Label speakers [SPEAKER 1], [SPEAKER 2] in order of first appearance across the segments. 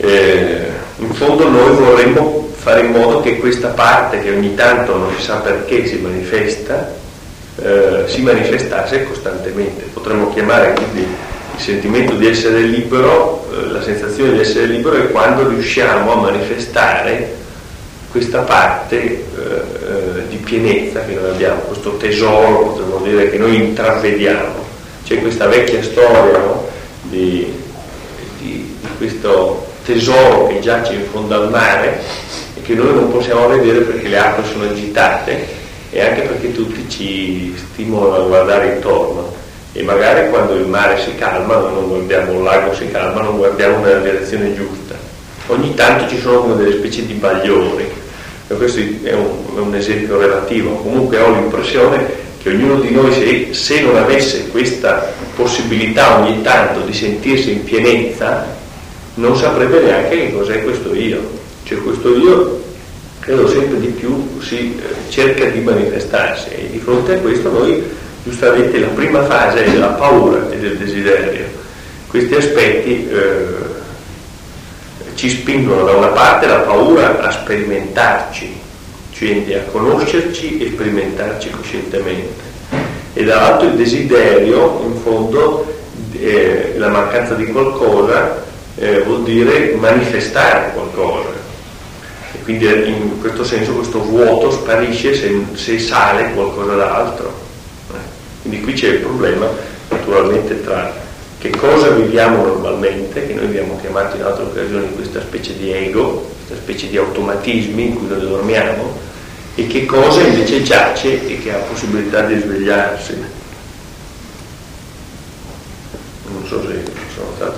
[SPEAKER 1] Eh, in fondo noi vorremmo fare in modo che questa parte che ogni tanto non si sa perché si manifesta, eh, si manifestasse costantemente. Potremmo chiamare quindi il sentimento di essere libero, eh, la sensazione di essere libero è quando riusciamo a manifestare questa parte eh, eh, di pienezza che noi abbiamo, questo tesoro, potremmo dire, che noi intravediamo. C'è questa vecchia storia no? di, di, di questo tesoro che giace in fondo al mare e che noi non possiamo vedere perché le acque sono agitate e anche perché tutti ci stimolano a guardare intorno. E magari quando il mare si calma, non guardiamo il lago si calma, non guardiamo nella direzione giusta. Ogni tanto ci sono come delle specie di bagliori, e questo è un, è un, esempio relativo, comunque ho l'impressione che ognuno di noi se, se non avesse questa possibilità ogni tanto di sentirsi in pienezza, non saprebbe neanche che cos'è questo io. Cioè questo io credo sempre di più si eh, cerca di manifestarsi e di fronte a questo noi giustamente la prima fase è della paura e del desiderio. Questi aspetti eh, ci spingono da una parte la paura a sperimentarci, quindi a conoscerci e sperimentarci coscientemente, e dall'altro il desiderio, in fondo, eh, la mancanza di qualcosa eh, vuol dire manifestare qualcosa. E quindi in questo senso questo vuoto sparisce se, se sale qualcosa d'altro. Quindi qui c'è il problema naturalmente tra che cosa viviamo normalmente, che noi abbiamo chiamato in altre occasioni questa specie di ego, questa specie di automatismi in cui noi dormiamo, e che cosa invece giace e che ha possibilità di svegliarsi. Non so se sono stato...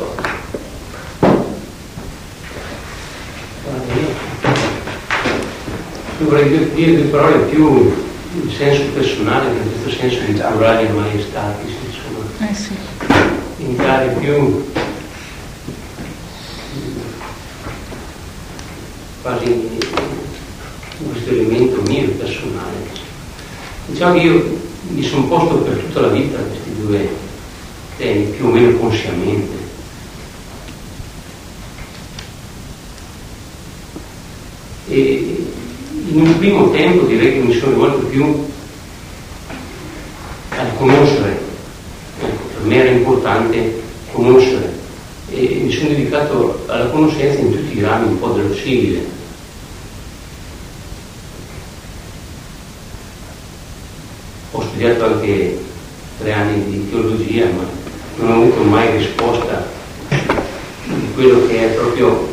[SPEAKER 2] Io vorrei dire due parole più in senso personale, in questo senso di plurali e maiestatis, insomma, eh sì. entrare più quasi in questo elemento mio personale. Diciamo che io mi sono posto per tutta la vita questi due temi, più o meno consciamente. E in un primo tempo direi che mi sono rivolto più a conoscere, ecco, per me era importante conoscere e mi sono dedicato alla conoscenza in tutti i rami un po' dello simile. Ho studiato anche tre anni di teologia, ma non ho avuto mai risposta di quello che è proprio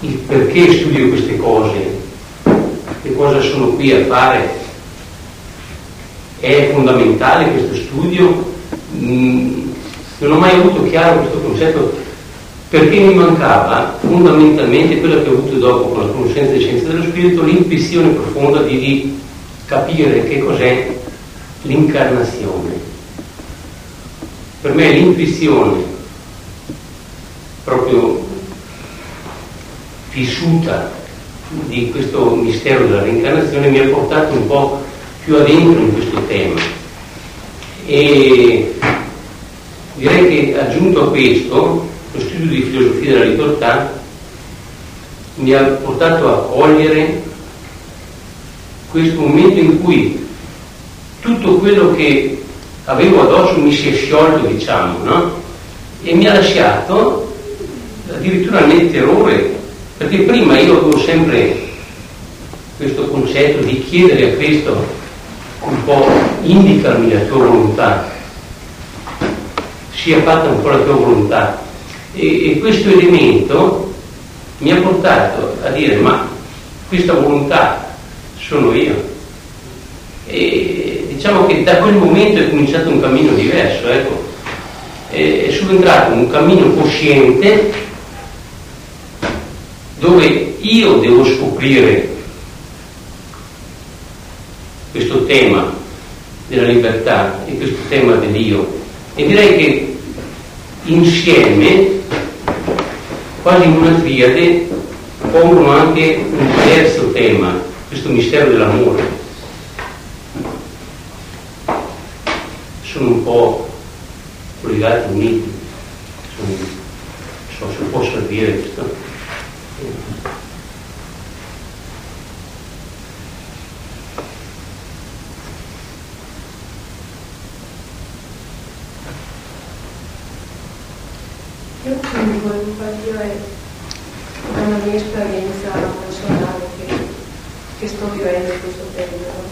[SPEAKER 2] il perché studio queste cose, che cosa sono qui a fare. È fondamentale questo studio? Mm, non ho mai avuto chiaro questo concetto perché mi mancava fondamentalmente quello che ho avuto dopo con la conoscenza di scienza dello spirito, l'impressione profonda di, di capire che cos'è l'incarnazione. Per me l'intuizione proprio vissuta di questo mistero della reincarnazione mi ha portato un po' più adentro in questo tema. E direi che aggiunto a questo, lo studio di filosofia della libertà mi ha portato a cogliere questo momento in cui tutto quello che avevo addosso mi si è sciolto, diciamo, no? E mi ha lasciato addirittura nel terrore perché prima io avevo sempre questo concetto di chiedere a Cristo un po' indicami la tua volontà, sia fatta un po' la tua volontà. E, e questo elemento mi ha portato a dire ma questa volontà sono io. E diciamo che da quel momento è cominciato un cammino diverso, ecco. È subentrato un cammino cosciente dove io devo scoprire questo tema della libertà e questo tema dell'io. E direi che insieme, quasi in una triade, pongono anche un terzo tema, questo mistero dell'amore. Sono un po' collegati, uniti, sono, so se posso dire questo.
[SPEAKER 3] Io quindi volevo partire da una mia esperienza personale che, che sto vivendo in questo periodo,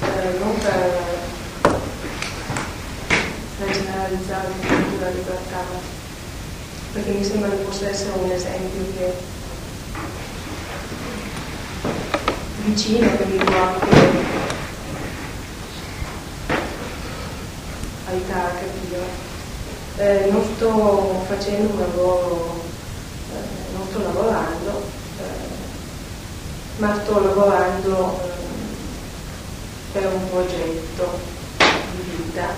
[SPEAKER 3] eh, non per, per generalizzare la libertà, perché mi sembra che possa essere un esempio che vicino, che mi può anche aiutare a capire eh, non sto facendo un lavoro, eh, non sto lavorando, eh, ma sto lavorando eh, per un progetto di vita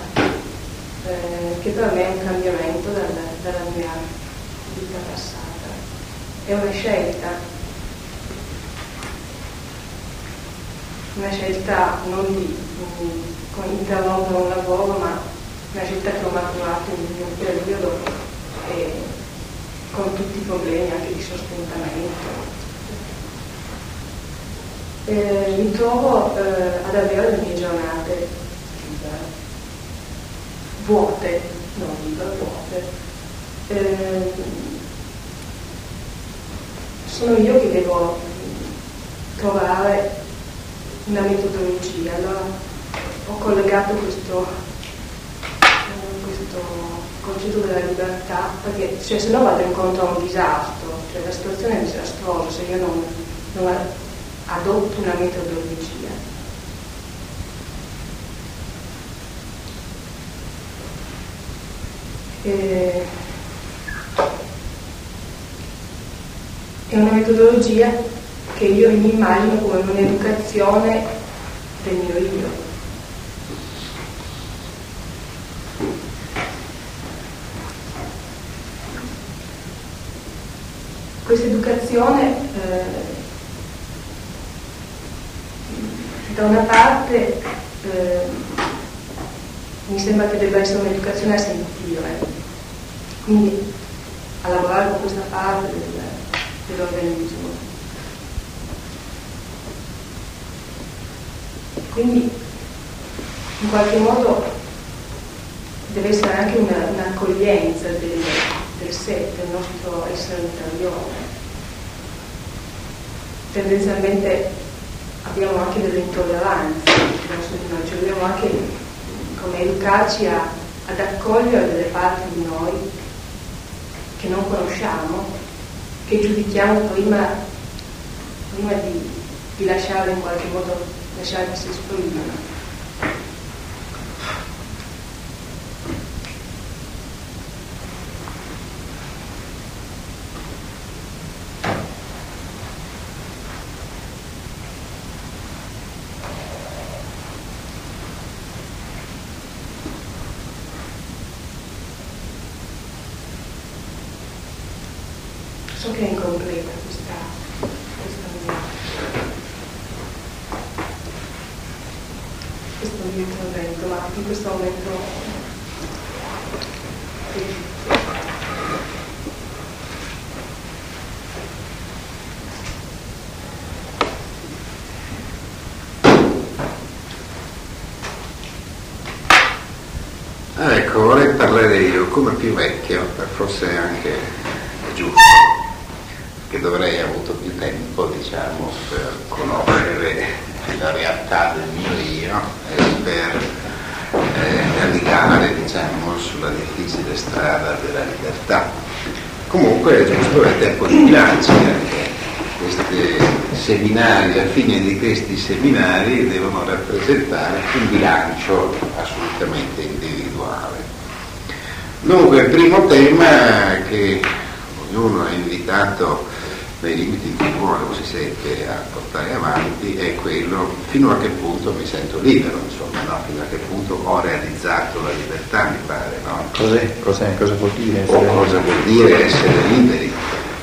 [SPEAKER 3] eh, che per me è un cambiamento dalla, dalla mia vita passata. È una scelta, una scelta non di interrompere un lavoro, ma una scelta che ho maturato in un periodo e con tutti i problemi anche di sostentamento. Eh, mi trovo eh, ad avere le mie giornate libere, vuote, non libere, vuote. Eh, sono io che devo trovare una metodologia, allora ho collegato questo questo concetto della libertà, perché cioè, se no vado incontro a un disastro, cioè la situazione è disastrosa se io non, non adotto una metodologia. E... È una metodologia che io mi immagino come un'educazione del mio io, Questa educazione eh, da una parte eh, mi sembra che debba essere un'educazione a sentire, quindi a lavorare con questa parte del, dell'organismo. Quindi in qualche modo deve essere anche una, un'accoglienza del, del sé, del nostro essere interiore. Tendenzialmente abbiamo anche delle intolleranze cioè dobbiamo anche come educarci a, ad accogliere delle parti di noi che non conosciamo, che giudichiamo prima, prima di, di lasciarle in qualche modo, lasciare che si esprimano. so che è incompleta questa, questa mia, questo mio intervento, ma in questo momento
[SPEAKER 4] Ah, ecco, vorrei parlare io come più vecchio, forse anche giusto che dovrei avuto più tempo diciamo, per conoscere la realtà del mio io e per eh, navigare diciamo, sulla difficile strada della libertà. Comunque è giusto il tempo di bilanci anche questi seminari, a fine di questi seminari devono rappresentare un bilancio assolutamente individuale. Dunque il primo tema che ognuno è invitato nei limiti cui uno si sente a portare avanti è quello fino a che punto mi sento libero, insomma, no? fino a che punto ho realizzato la libertà, mi pare. No?
[SPEAKER 5] Cos'è? Cos'è? Cosa vuol dire?
[SPEAKER 4] O cosa vuol dire essere liberi?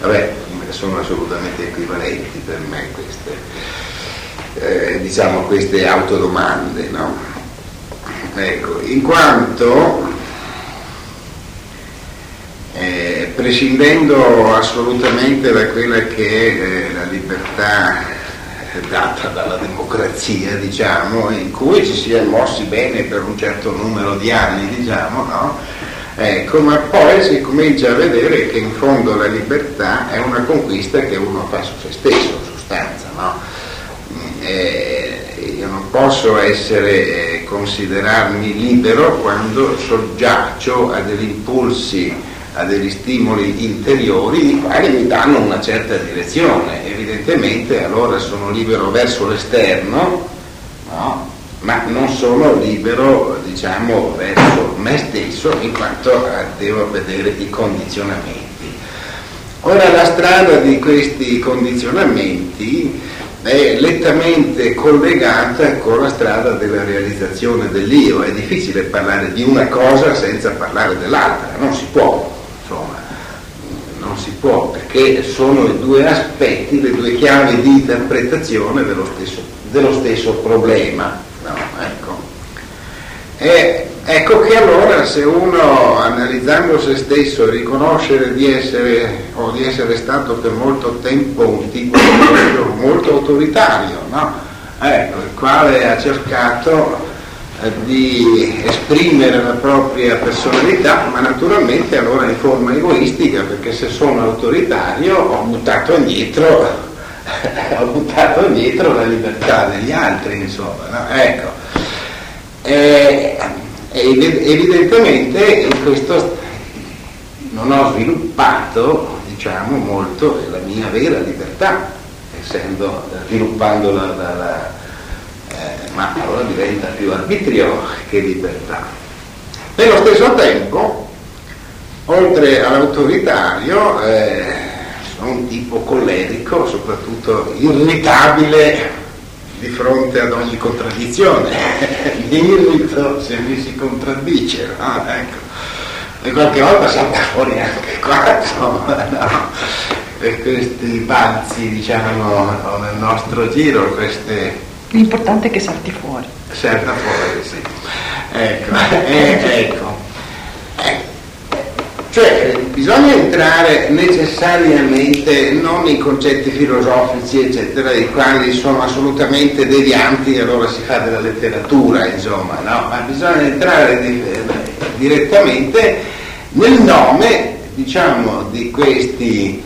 [SPEAKER 4] Vabbè, sono assolutamente equivalenti per me queste, eh, diciamo, queste autodomande, no? Ecco, in quanto eh, prescindendo assolutamente da quella che è eh, la libertà data dalla democrazia, diciamo, in cui ci si è mossi bene per un certo numero di anni, diciamo, no? Ecco, ma poi si comincia a vedere che in fondo la libertà è una conquista che uno fa su se stesso, in sostanza, no? Eh, io non posso essere, eh, considerarmi libero quando soggiaccio a degli impulsi a degli stimoli interiori i quali mi danno una certa direzione. Evidentemente allora sono libero verso l'esterno, no? ma non sono libero diciamo, verso me stesso in quanto eh, devo vedere i condizionamenti. Ora la strada di questi condizionamenti è lettamente collegata con la strada della realizzazione dell'io. È difficile parlare di una cosa senza parlare dell'altra, non si può insomma, non si può, perché sono i due aspetti, le due chiavi di interpretazione dello stesso, dello stesso problema. No, ecco. E, ecco che allora se uno analizzando se stesso riconosce di essere o di essere stato per molto tempo un tipo molto autoritario, no? ecco, il quale ha cercato di esprimere la propria personalità, ma naturalmente allora in forma egoistica, perché se sono autoritario ho buttato indietro, ho buttato indietro la libertà degli altri, insomma. No? Ecco. E, evidentemente questo non ho sviluppato diciamo, molto la mia vera libertà, essendo sviluppandola dalla ma allora diventa più arbitrio che libertà. Nello stesso tempo, oltre all'autoritario, eh, sono un tipo collerico, soprattutto irritabile di fronte ad ogni contraddizione. mi irrito se mi si contraddice, no? ecco. E qualche volta salta fuori anche qua, insomma, no? per questi balzi, diciamo, nel nostro giro, queste
[SPEAKER 6] L'importante è che salti fuori.
[SPEAKER 4] Salta fuori, sì. Ecco, eh, ecco. Eh, cioè, bisogna entrare necessariamente non in concetti filosofici, eccetera, i quali sono assolutamente devianti, e allora si fa della letteratura, insomma, no? Ma bisogna entrare di, eh, direttamente nel nome, diciamo, di questi,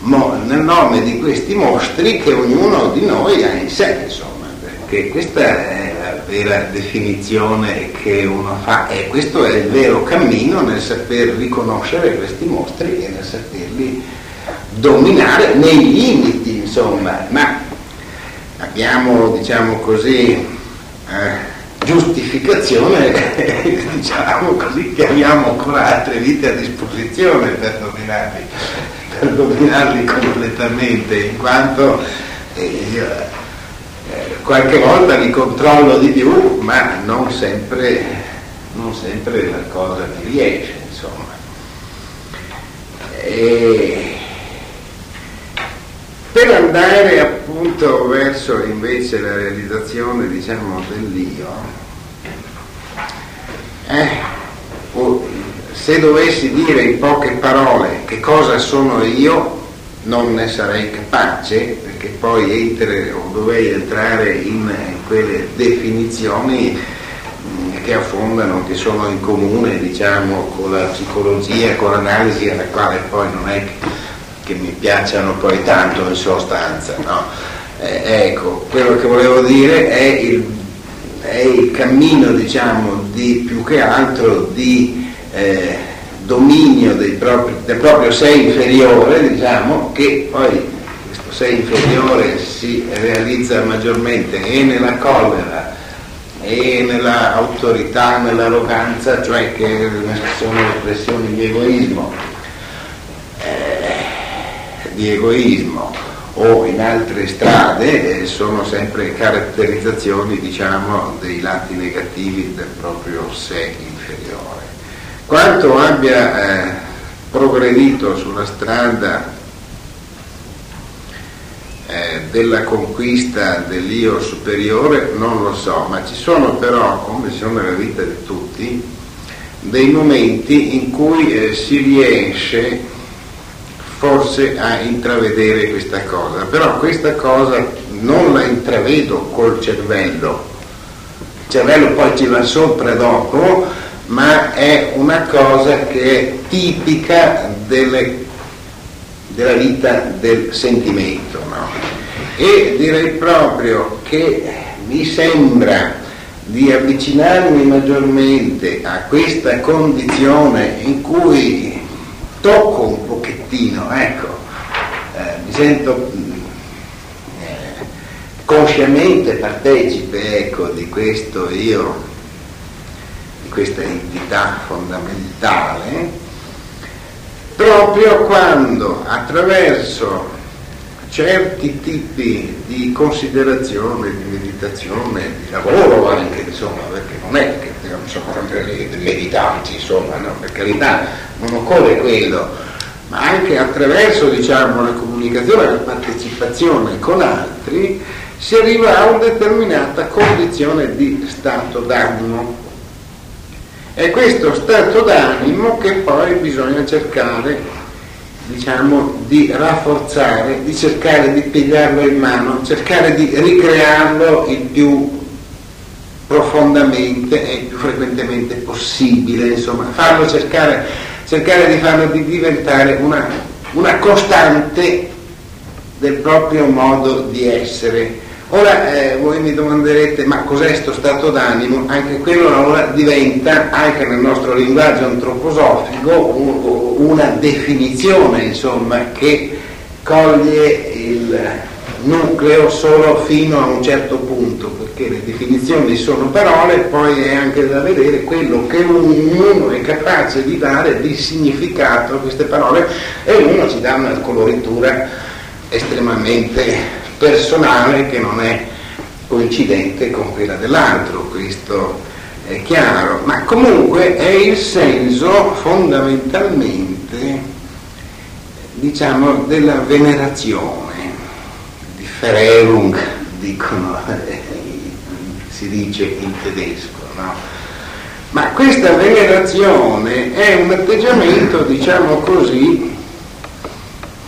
[SPEAKER 4] mo, nel nome di questi mostri che ognuno di noi ha in sé, insomma che questa è la vera definizione che uno fa e questo è il vero cammino nel saper riconoscere questi mostri e nel saperli dominare nei limiti, insomma, ma abbiamo, diciamo così, eh, giustificazione, diciamo così, che abbiamo ancora altre vite a disposizione per dominarli, per dominarli completamente, in quanto eh, qualche volta li controllo di più, ma non sempre, non sempre la cosa mi riesce, insomma. E per andare appunto verso invece la realizzazione, diciamo, dell'io, eh, se dovessi dire in poche parole che cosa sono io, non ne sarei capace, perché poi entrare, o dovrei entrare in, quelle definizioni mm, che affondano, che sono in comune diciamo, con la psicologia, con l'analisi alla quale poi non è che mi piacciono poi tanto in sostanza. No? Eh, ecco, quello che volevo dire è il, è il cammino diciamo, di più che altro di eh, dominio propri, del proprio sé inferiore, diciamo, che poi sé inferiore si realizza maggiormente e nella collera e nell'autorità, nell'arroganza, cioè che sono espressioni di egoismo, eh, di egoismo o in altre strade eh, sono sempre caratterizzazioni diciamo dei lati negativi del proprio sé inferiore. Quanto abbia eh, progredito sulla strada eh, della conquista dell'io superiore non lo so, ma ci sono però, come ci sono nella vita di tutti, dei momenti in cui eh, si riesce forse a intravedere questa cosa, però questa cosa non la intravedo col cervello, il cervello poi ci va sopra dopo, ma è una cosa che è tipica delle, della vita del sentimento. No? E direi proprio che mi sembra di avvicinarmi maggiormente a questa condizione in cui tocco un pochettino, ecco, eh, mi sento eh, consciamente partecipe ecco, di questo io, questa entità fondamentale, proprio quando attraverso certi tipi di considerazione, di meditazione, di lavoro anche, insomma, perché non è che sono sempre meditanti, insomma, no, per carità, non occorre quello, ma anche attraverso diciamo, la comunicazione, la partecipazione con altri, si arriva a una determinata condizione di stato d'animo. È questo stato d'animo che poi bisogna cercare diciamo, di rafforzare, di cercare di pigliarlo in mano, cercare di ricrearlo il più profondamente e il più frequentemente possibile, insomma, farlo cercare, cercare di farlo di diventare una, una costante del proprio modo di essere Ora eh, voi mi domanderete, ma cos'è questo stato d'animo? Anche quello allora diventa, anche nel nostro linguaggio antroposofico, una definizione, insomma, che coglie il nucleo solo fino a un certo punto, perché le definizioni sono parole, poi è anche da vedere quello che uno è capace di dare di significato a queste parole e uno ci dà una coloritura estremamente personale che non è coincidente con quella dell'altro, questo è chiaro, ma comunque è il senso fondamentalmente, diciamo, della venerazione, di Verehrung, dicono, si dice in tedesco, no? Ma questa venerazione è un atteggiamento, diciamo così,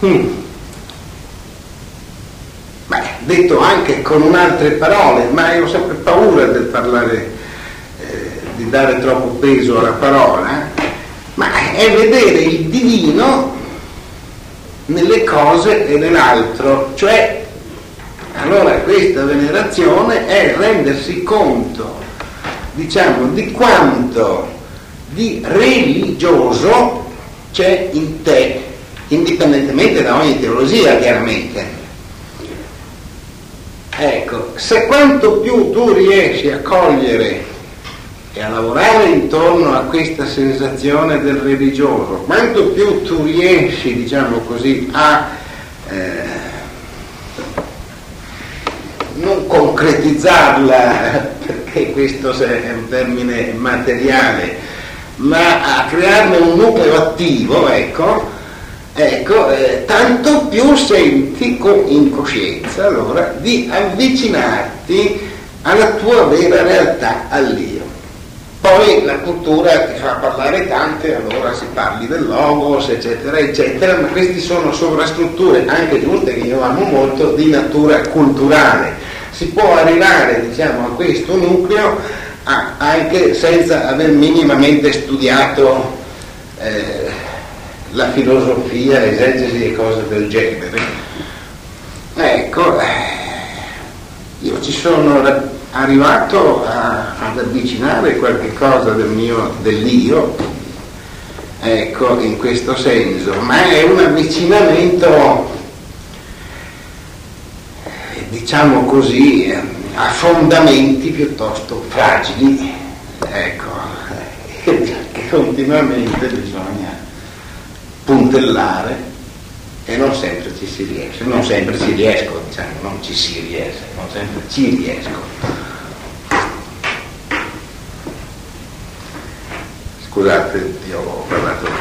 [SPEAKER 4] hmm, detto anche con altre parole, ma io ho sempre paura del parlare, eh, di dare troppo peso alla parola, ma è vedere il divino nelle cose e nell'altro, cioè allora questa venerazione è rendersi conto, diciamo, di quanto di religioso c'è in te, indipendentemente da ogni teologia chiaramente Ecco, se quanto più tu riesci a cogliere e a lavorare intorno a questa sensazione del religioso, quanto più tu riesci, diciamo così, a eh, non concretizzarla, perché questo è un termine materiale, ma a crearne un nucleo attivo, ecco, Ecco, eh, tanto più senti con, in coscienza allora di avvicinarti alla tua vera realtà, all'io. Poi la cultura ti fa parlare tante, allora si parli del logos, eccetera, eccetera, ma queste sono sovrastrutture, anche giuste che io amo molto, di natura culturale. Si può arrivare, diciamo, a questo nucleo anche senza aver minimamente studiato eh, la filosofia, esegesi e cose del genere. Ecco, io ci sono arrivato a, ad avvicinare qualche cosa del mio, dell'io, ecco, in questo senso, ma è un avvicinamento, diciamo così, a fondamenti piuttosto fragili, ecco, che continuamente bisogna puntellare e non sempre ci si riesce, non sempre ci riesco, diciamo, non ci si riesce, non sempre ci riesco. Scusate, io ho parlato.